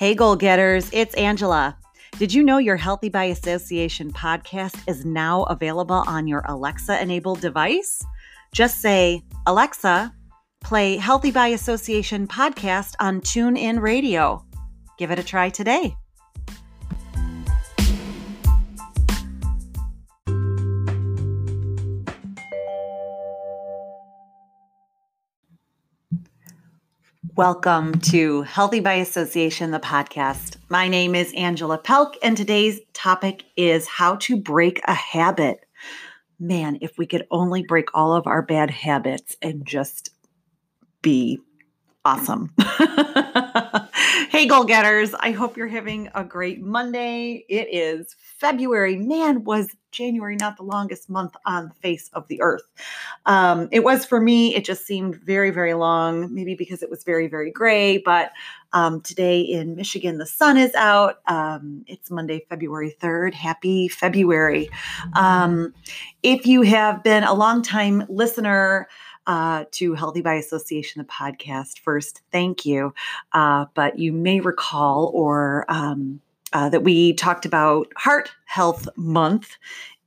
Hey, goal getters, it's Angela. Did you know your Healthy by Association podcast is now available on your Alexa enabled device? Just say, Alexa, play Healthy by Association podcast on TuneIn Radio. Give it a try today. Welcome to Healthy by Association, the podcast. My name is Angela Pelk, and today's topic is how to break a habit. Man, if we could only break all of our bad habits and just be awesome. hey, goal getters. I hope you're having a great Monday. It is February. Man, was January not the longest month on the face of the earth? Um, it was for me. It just seemed very, very long, maybe because it was very, very gray. But um, today in Michigan, the sun is out. Um, it's Monday, February 3rd. Happy February. Um, if you have been a long time listener, uh, to Healthy by Association, the podcast. First, thank you. Uh, but you may recall or um, uh, that we talked about Heart Health Month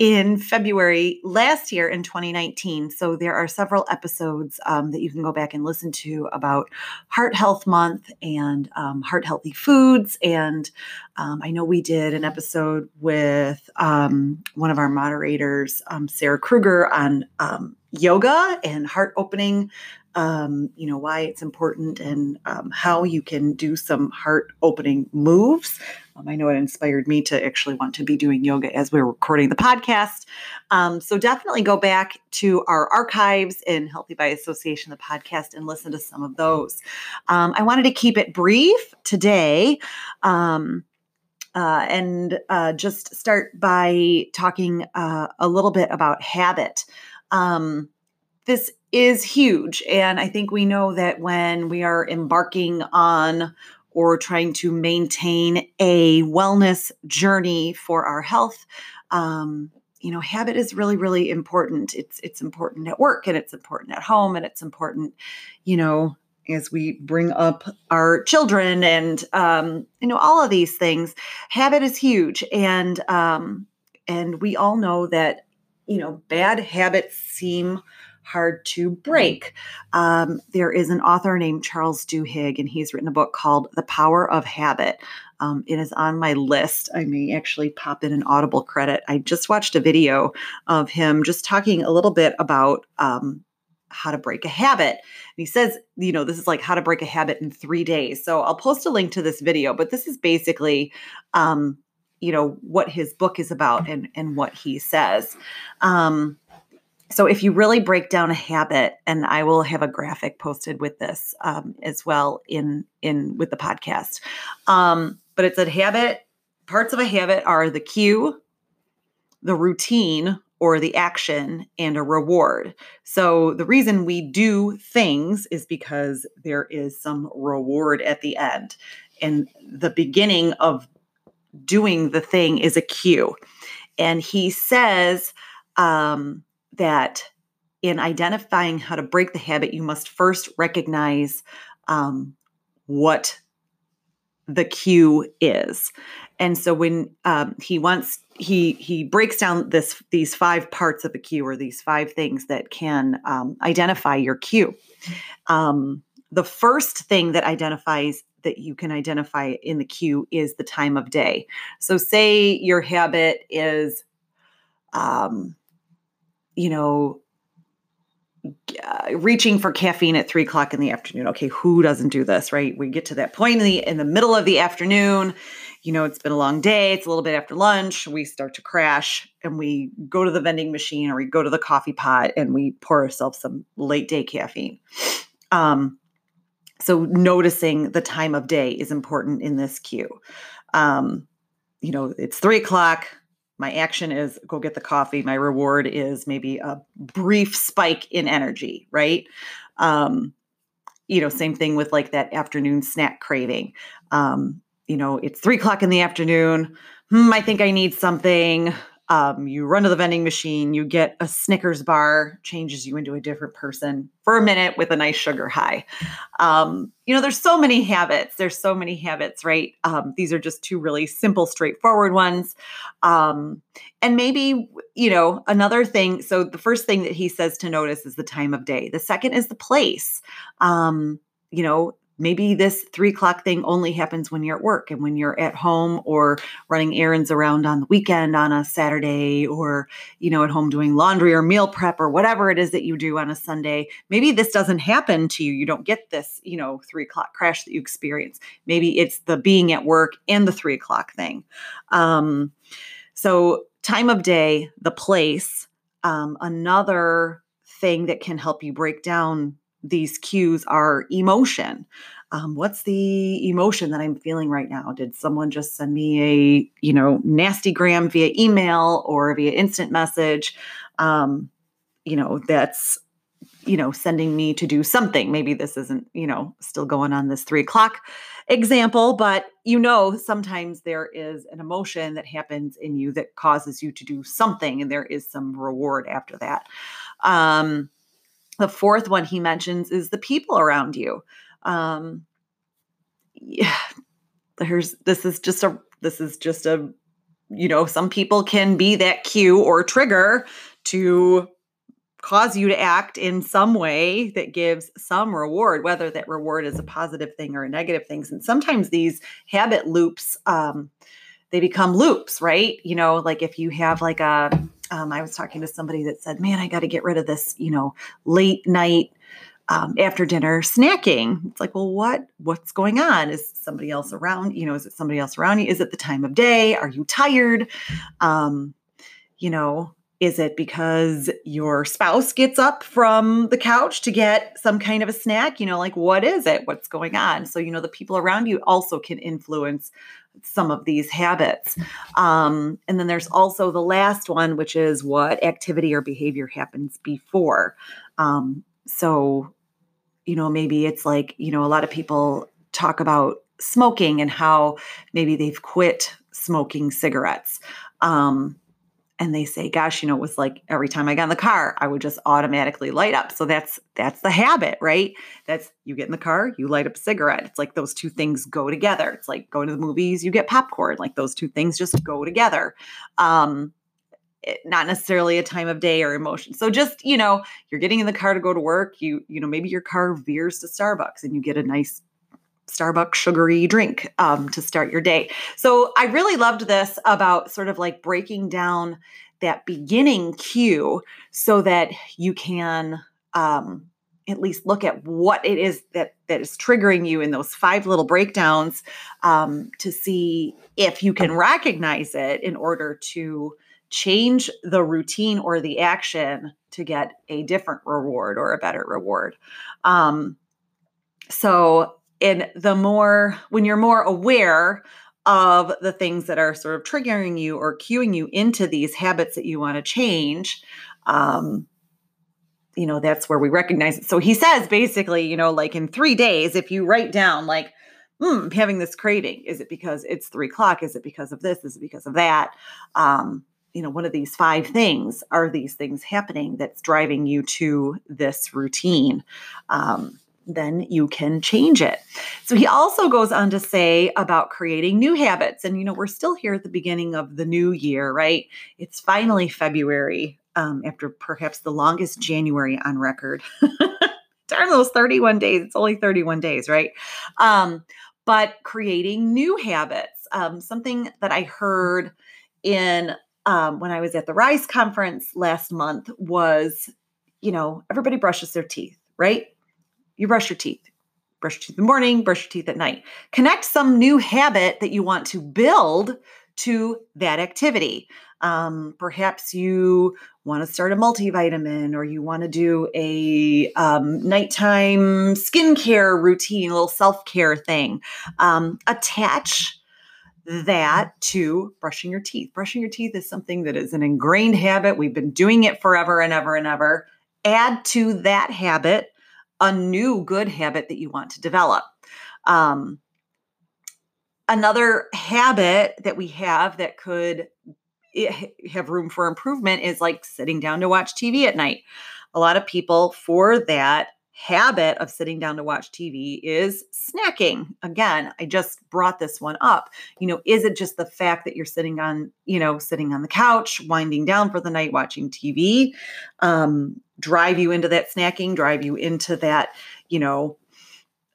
in February last year in 2019. So there are several episodes um, that you can go back and listen to about Heart Health Month and um, heart healthy foods. And um, I know we did an episode with um, one of our moderators, um, Sarah Kruger, on um, yoga and heart opening um, you know why it's important and um, how you can do some heart opening moves. Um, i know it inspired me to actually want to be doing yoga as we are recording the podcast. Um, so definitely go back to our archives in healthy by association the podcast and listen to some of those. Um, i wanted to keep it brief today um, uh, and uh, just start by talking uh, a little bit about habit. Um, this is huge. And I think we know that when we are embarking on or trying to maintain a wellness journey for our health, um, you know, habit is really, really important. It's it's important at work and it's important at home and it's important, you know, as we bring up our children and um, you know all of these things. Habit is huge, and um, and we all know that you know bad habits seem hard to break. Um, there is an author named Charles Duhigg, and he's written a book called The Power of Habit. Um, it is on my list. I may actually pop in an Audible credit. I just watched a video of him just talking a little bit about um, how to break a habit. And he says, you know, this is like how to break a habit in three days. So I'll post a link to this video, but this is basically, um, you know, what his book is about and and what he says. Um, so if you really break down a habit and i will have a graphic posted with this um, as well in in with the podcast. Um, but it's a habit parts of a habit are the cue the routine or the action and a reward. So the reason we do things is because there is some reward at the end. And the beginning of doing the thing is a cue. And he says um, that in identifying how to break the habit, you must first recognize um, what the cue is. And so when um, he wants he he breaks down this these five parts of a cue or these five things that can um, identify your cue. Um, the first thing that identifies that you can identify in the cue is the time of day. So say your habit is um, you know, uh, reaching for caffeine at three o'clock in the afternoon. Okay, who doesn't do this, right? We get to that point in the in the middle of the afternoon. You know, it's been a long day. It's a little bit after lunch. We start to crash, and we go to the vending machine or we go to the coffee pot and we pour ourselves some late day caffeine. Um, so noticing the time of day is important in this cue. Um, you know, it's three o'clock my action is go get the coffee my reward is maybe a brief spike in energy right? Um you know same thing with like that afternoon snack craving. Um you know it's three o'clock in the afternoon hmm, i think i need something um, you run to the vending machine, you get a Snickers bar, changes you into a different person for a minute with a nice sugar high. Um, you know, there's so many habits. There's so many habits, right? Um, these are just two really simple, straightforward ones. Um, and maybe, you know, another thing. So the first thing that he says to notice is the time of day. The second is the place. Um, you know, maybe this three o'clock thing only happens when you're at work and when you're at home or running errands around on the weekend on a Saturday or, you know, at home doing laundry or meal prep or whatever it is that you do on a Sunday. Maybe this doesn't happen to you. You don't get this, you know, three o'clock crash that you experience. Maybe it's the being at work and the three o'clock thing. Um, so, time of day, the place, um, another thing that can help you break down these cues are emotion. Um, what's the emotion that I'm feeling right now? Did someone just send me a, you know, nasty gram via email or via instant message? Um, you know, that's, you know, sending me to do something. Maybe this isn't, you know, still going on this three o'clock example, but you know, sometimes there is an emotion that happens in you that causes you to do something, and there is some reward after that. Um, the fourth one he mentions is the people around you. Um, yeah, there's this is just a this is just a you know some people can be that cue or trigger to cause you to act in some way that gives some reward, whether that reward is a positive thing or a negative thing. And sometimes these habit loops, um, they become loops, right? You know, like if you have like a um, I was talking to somebody that said, "Man, I got to get rid of this, you know, late night um, after dinner snacking." It's like, well, what what's going on? Is somebody else around? You know, is it somebody else around you? Is it the time of day? Are you tired? Um, you know, is it because your spouse gets up from the couch to get some kind of a snack? You know, like what is it? What's going on? So, you know, the people around you also can influence some of these habits. Um, and then there's also the last one, which is what activity or behavior happens before. Um, so, you know, maybe it's like, you know, a lot of people talk about smoking and how maybe they've quit smoking cigarettes. Um, and they say gosh you know it was like every time i got in the car i would just automatically light up. So that's that's the habit right? That's you get in the car you light up a cigarette. It's like those two things go together. It's like going to the movies you get popcorn. Like those two things just go together. Um it, not necessarily a time of day or emotion. So just you know you're getting in the car to go to work you you know maybe your car veers to starbucks and you get a nice Starbucks sugary drink um, to start your day. So I really loved this about sort of like breaking down that beginning cue so that you can um, at least look at what it is that that is triggering you in those five little breakdowns um, to see if you can recognize it in order to change the routine or the action to get a different reward or a better reward. Um, so and the more when you're more aware of the things that are sort of triggering you or cueing you into these habits that you want to change um, you know that's where we recognize it. So he says basically you know like in three days if you write down like hmm having this craving. Is it because it's three o'clock? Is it because of this? Is it because of that? Um, you know one of these five things are these things happening that's driving you to this routine. Um, then you can change it. So he also goes on to say about creating new habits. And, you know, we're still here at the beginning of the new year, right? It's finally February um, after perhaps the longest January on record. Darn those 31 days. It's only 31 days, right? Um, but creating new habits. Um, something that I heard in um, when I was at the RISE conference last month was, you know, everybody brushes their teeth, right? You brush your teeth. Brush your teeth in the morning, brush your teeth at night. Connect some new habit that you want to build to that activity. Um, perhaps you want to start a multivitamin or you want to do a um, nighttime skincare routine, a little self care thing. Um, attach that to brushing your teeth. Brushing your teeth is something that is an ingrained habit. We've been doing it forever and ever and ever. Add to that habit a new good habit that you want to develop. Um, another habit that we have that could have room for improvement is like sitting down to watch TV at night. A lot of people for that habit of sitting down to watch TV is snacking. Again, I just brought this one up. You know, is it just the fact that you're sitting on, you know, sitting on the couch, winding down for the night watching TV, um, drive you into that snacking, drive you into that, you know,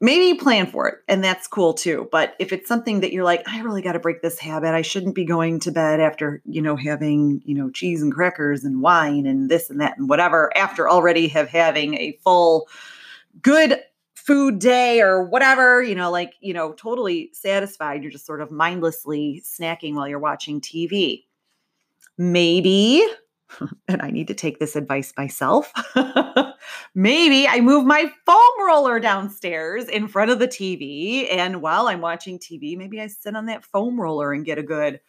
maybe you plan for it and that's cool too but if it's something that you're like i really got to break this habit. I shouldn't be going to bed after you know having you know cheese and crackers and wine and this and that and whatever after already have having a full good food day or whatever you know like you know totally satisfied. You're just sort of mindlessly snacking while you're watching tv maybe and I need to take this advice myself. Maybe I move my foam roller downstairs in front of the TV. And while I'm watching TV, maybe I sit on that foam roller and get a good,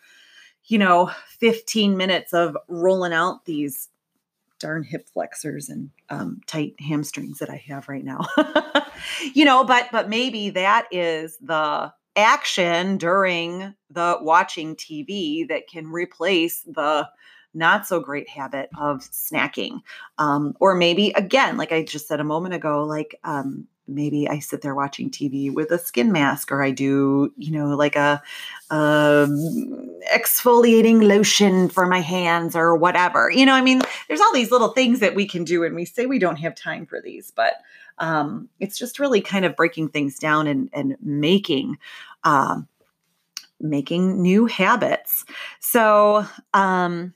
you know, 15 minutes of rolling out these darn hip flexors and um, tight hamstrings that I have right now. you know, but but maybe that is the action during the watching TV that can replace the not so great habit of snacking. Um, or maybe, again, like I just said a moment ago, like um, maybe I sit there watching TV with a skin mask, or I do, you know, like a, a um, exfoliating lotion for my hands, or whatever. You know, I mean, there's all these little things that we can do, and we say we don't have time for these, but um, it's just really kind of breaking things down and and making. Um, making new habits. So, um,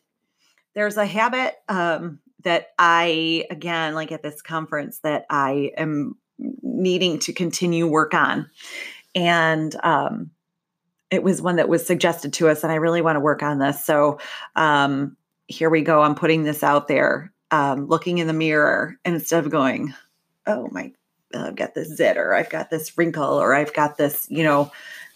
there's a habit um, that I, again, like at this conference, that I am needing to continue work on. And um, it was one that was suggested to us, and I really want to work on this. So um, here we go. I'm putting this out there, um, looking in the mirror, and instead of going, oh, my, I've got this zit, or I've got this wrinkle, or I've got this, you know,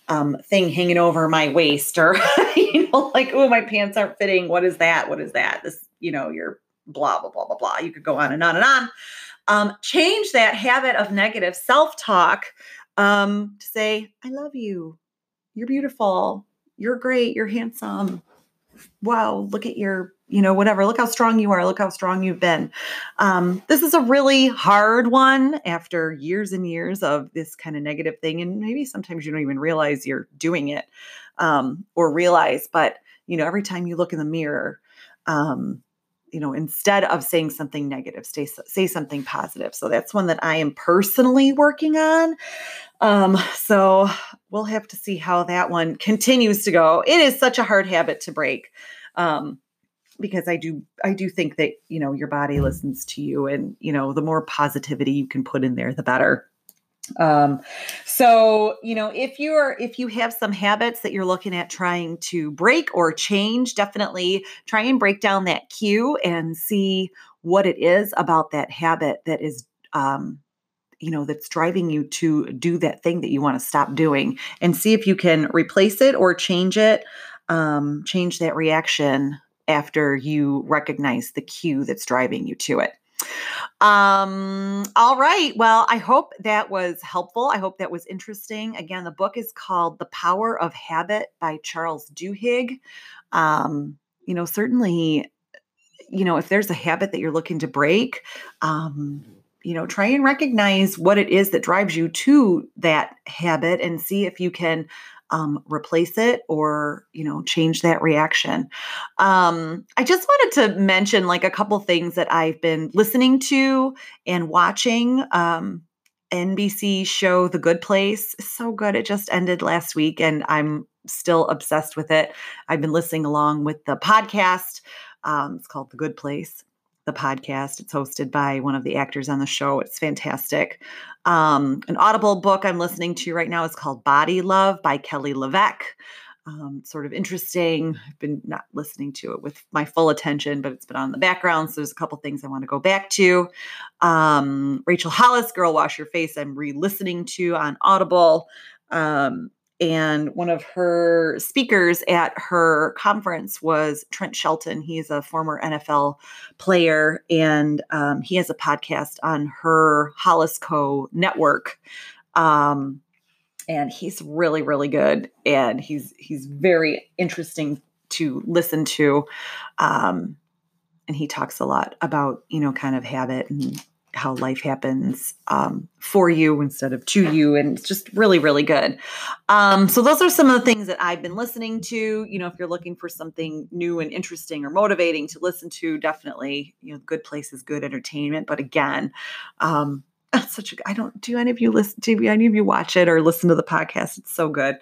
um, thing hanging over my waist or you know like oh my pants aren't fitting. What is that? What is that? This you know you're blah blah blah blah blah. You could go on and on and on. Um, change that habit of negative self-talk um, to say i love you. You're beautiful. You're great. You're handsome wow look at your you know, whatever. Look how strong you are. Look how strong you've been. Um, this is a really hard one after years and years of this kind of negative thing. And maybe sometimes you don't even realize you're doing it um, or realize, but, you know, every time you look in the mirror, um, you know, instead of saying something negative, say, say something positive. So that's one that I am personally working on. Um, so we'll have to see how that one continues to go. It is such a hard habit to break. Um, because I do I do think that you know your body mm-hmm. listens to you and you know the more positivity you can put in there the better. Um so you know if you're if you have some habits that you're looking at trying to break or change definitely try and break down that cue and see what it is about that habit that is um you know that's driving you to do that thing that you want to stop doing and see if you can replace it or change it um, change that reaction after you recognize the cue that's driving you to it. Um, all right. Well, I hope that was helpful. I hope that was interesting. Again, the book is called The Power of Habit by Charles Duhigg. Um, you know, certainly, you know, if there's a habit that you're looking to break, um, you know, try and recognize what it is that drives you to that habit and see if you can um, replace it or you know change that reaction. Um, i just wanted to mention like a couple things that i've been listening to and watching um, nbc show the good place. So good. It just ended last week and i'm still obsessed with it. I've been listening along with the podcast um, it's called the good place the podcast. It's hosted by one of the actors on the show. It's fantastic. Um, an Audible book I'm listening to right now is called Body Love by Kelly LeVeque. Um, sort of interesting. I've been not listening to it with my full attention, but it's been on the background. So there's a couple things I want to go back to. Um, Rachel Hollis, Girl Wash Your Face, I'm re listening to on Audible. Um, and one of her speakers at her conference was Trent Shelton. He's a former NFL player, and um, he has a podcast on her Hollis Co network. Um, and he's really, really good, and he's he's very interesting to listen to. Um, and he talks a lot about, you know, kind of habit and how life happens um, for you instead of to you and it's just really really good. Um, so those are some of the things that i've been listening to. You know if you're looking for something new and interesting or motivating to listen to definitely you know good place is good entertainment. But again um, that's such a i don't do any of you listen do any of you watch it or listen to the podcast? It's so good.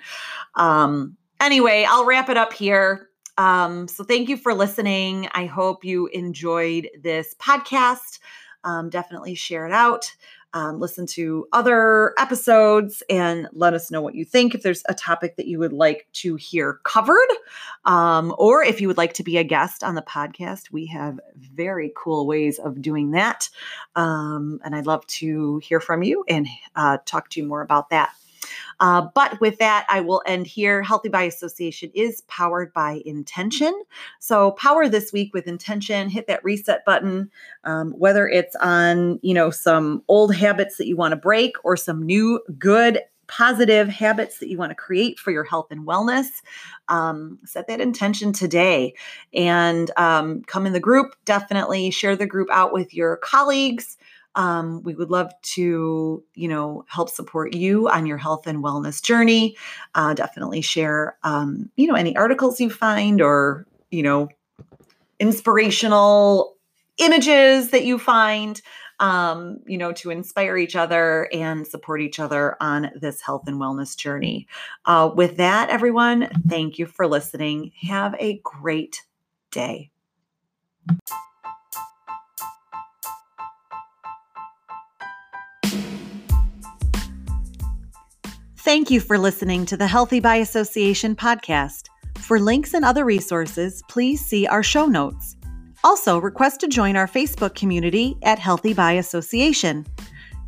Um, anyway i'll wrap it up here. Um, so thank you for listening. I hope you enjoyed this podcast um, definitely share it out. Um, listen to other episodes and let us know what you think. If there's a topic that you would like to hear covered, um, or if you would like to be a guest on the podcast, we have very cool ways of doing that. Um, and I'd love to hear from you and uh, talk to you more about that. Uh, but with that, I will end here. Healthy by Association is powered by intention. So power this week with intention. Hit that reset button, um, whether it's on you know some old habits that you want to break or some new good positive habits that you want to create for your health and wellness, um, set that intention today and um, come in the group. Definitely share the group out with your colleagues. Um, we would love to, you know, help support you on your health and wellness journey. Uh, definitely share, um, you know, any articles you find or, you know, inspirational images that you find, um, you know, to inspire each other and support each other on this health and wellness journey. Uh, with that, everyone, thank you for listening. Have a great day. Thank you for listening to the Healthy by Association podcast. For links and other resources, please see our show notes. Also, request to join our Facebook community at Healthy by Association.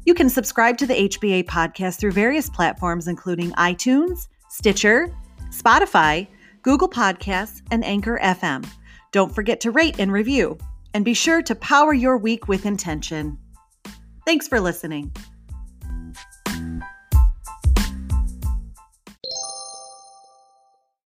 You can subscribe to the HBA podcast through various platforms, including iTunes, Stitcher, Spotify, Google Podcasts, and Anchor FM. Don't forget to rate and review, and be sure to power your week with intention. Thanks for listening.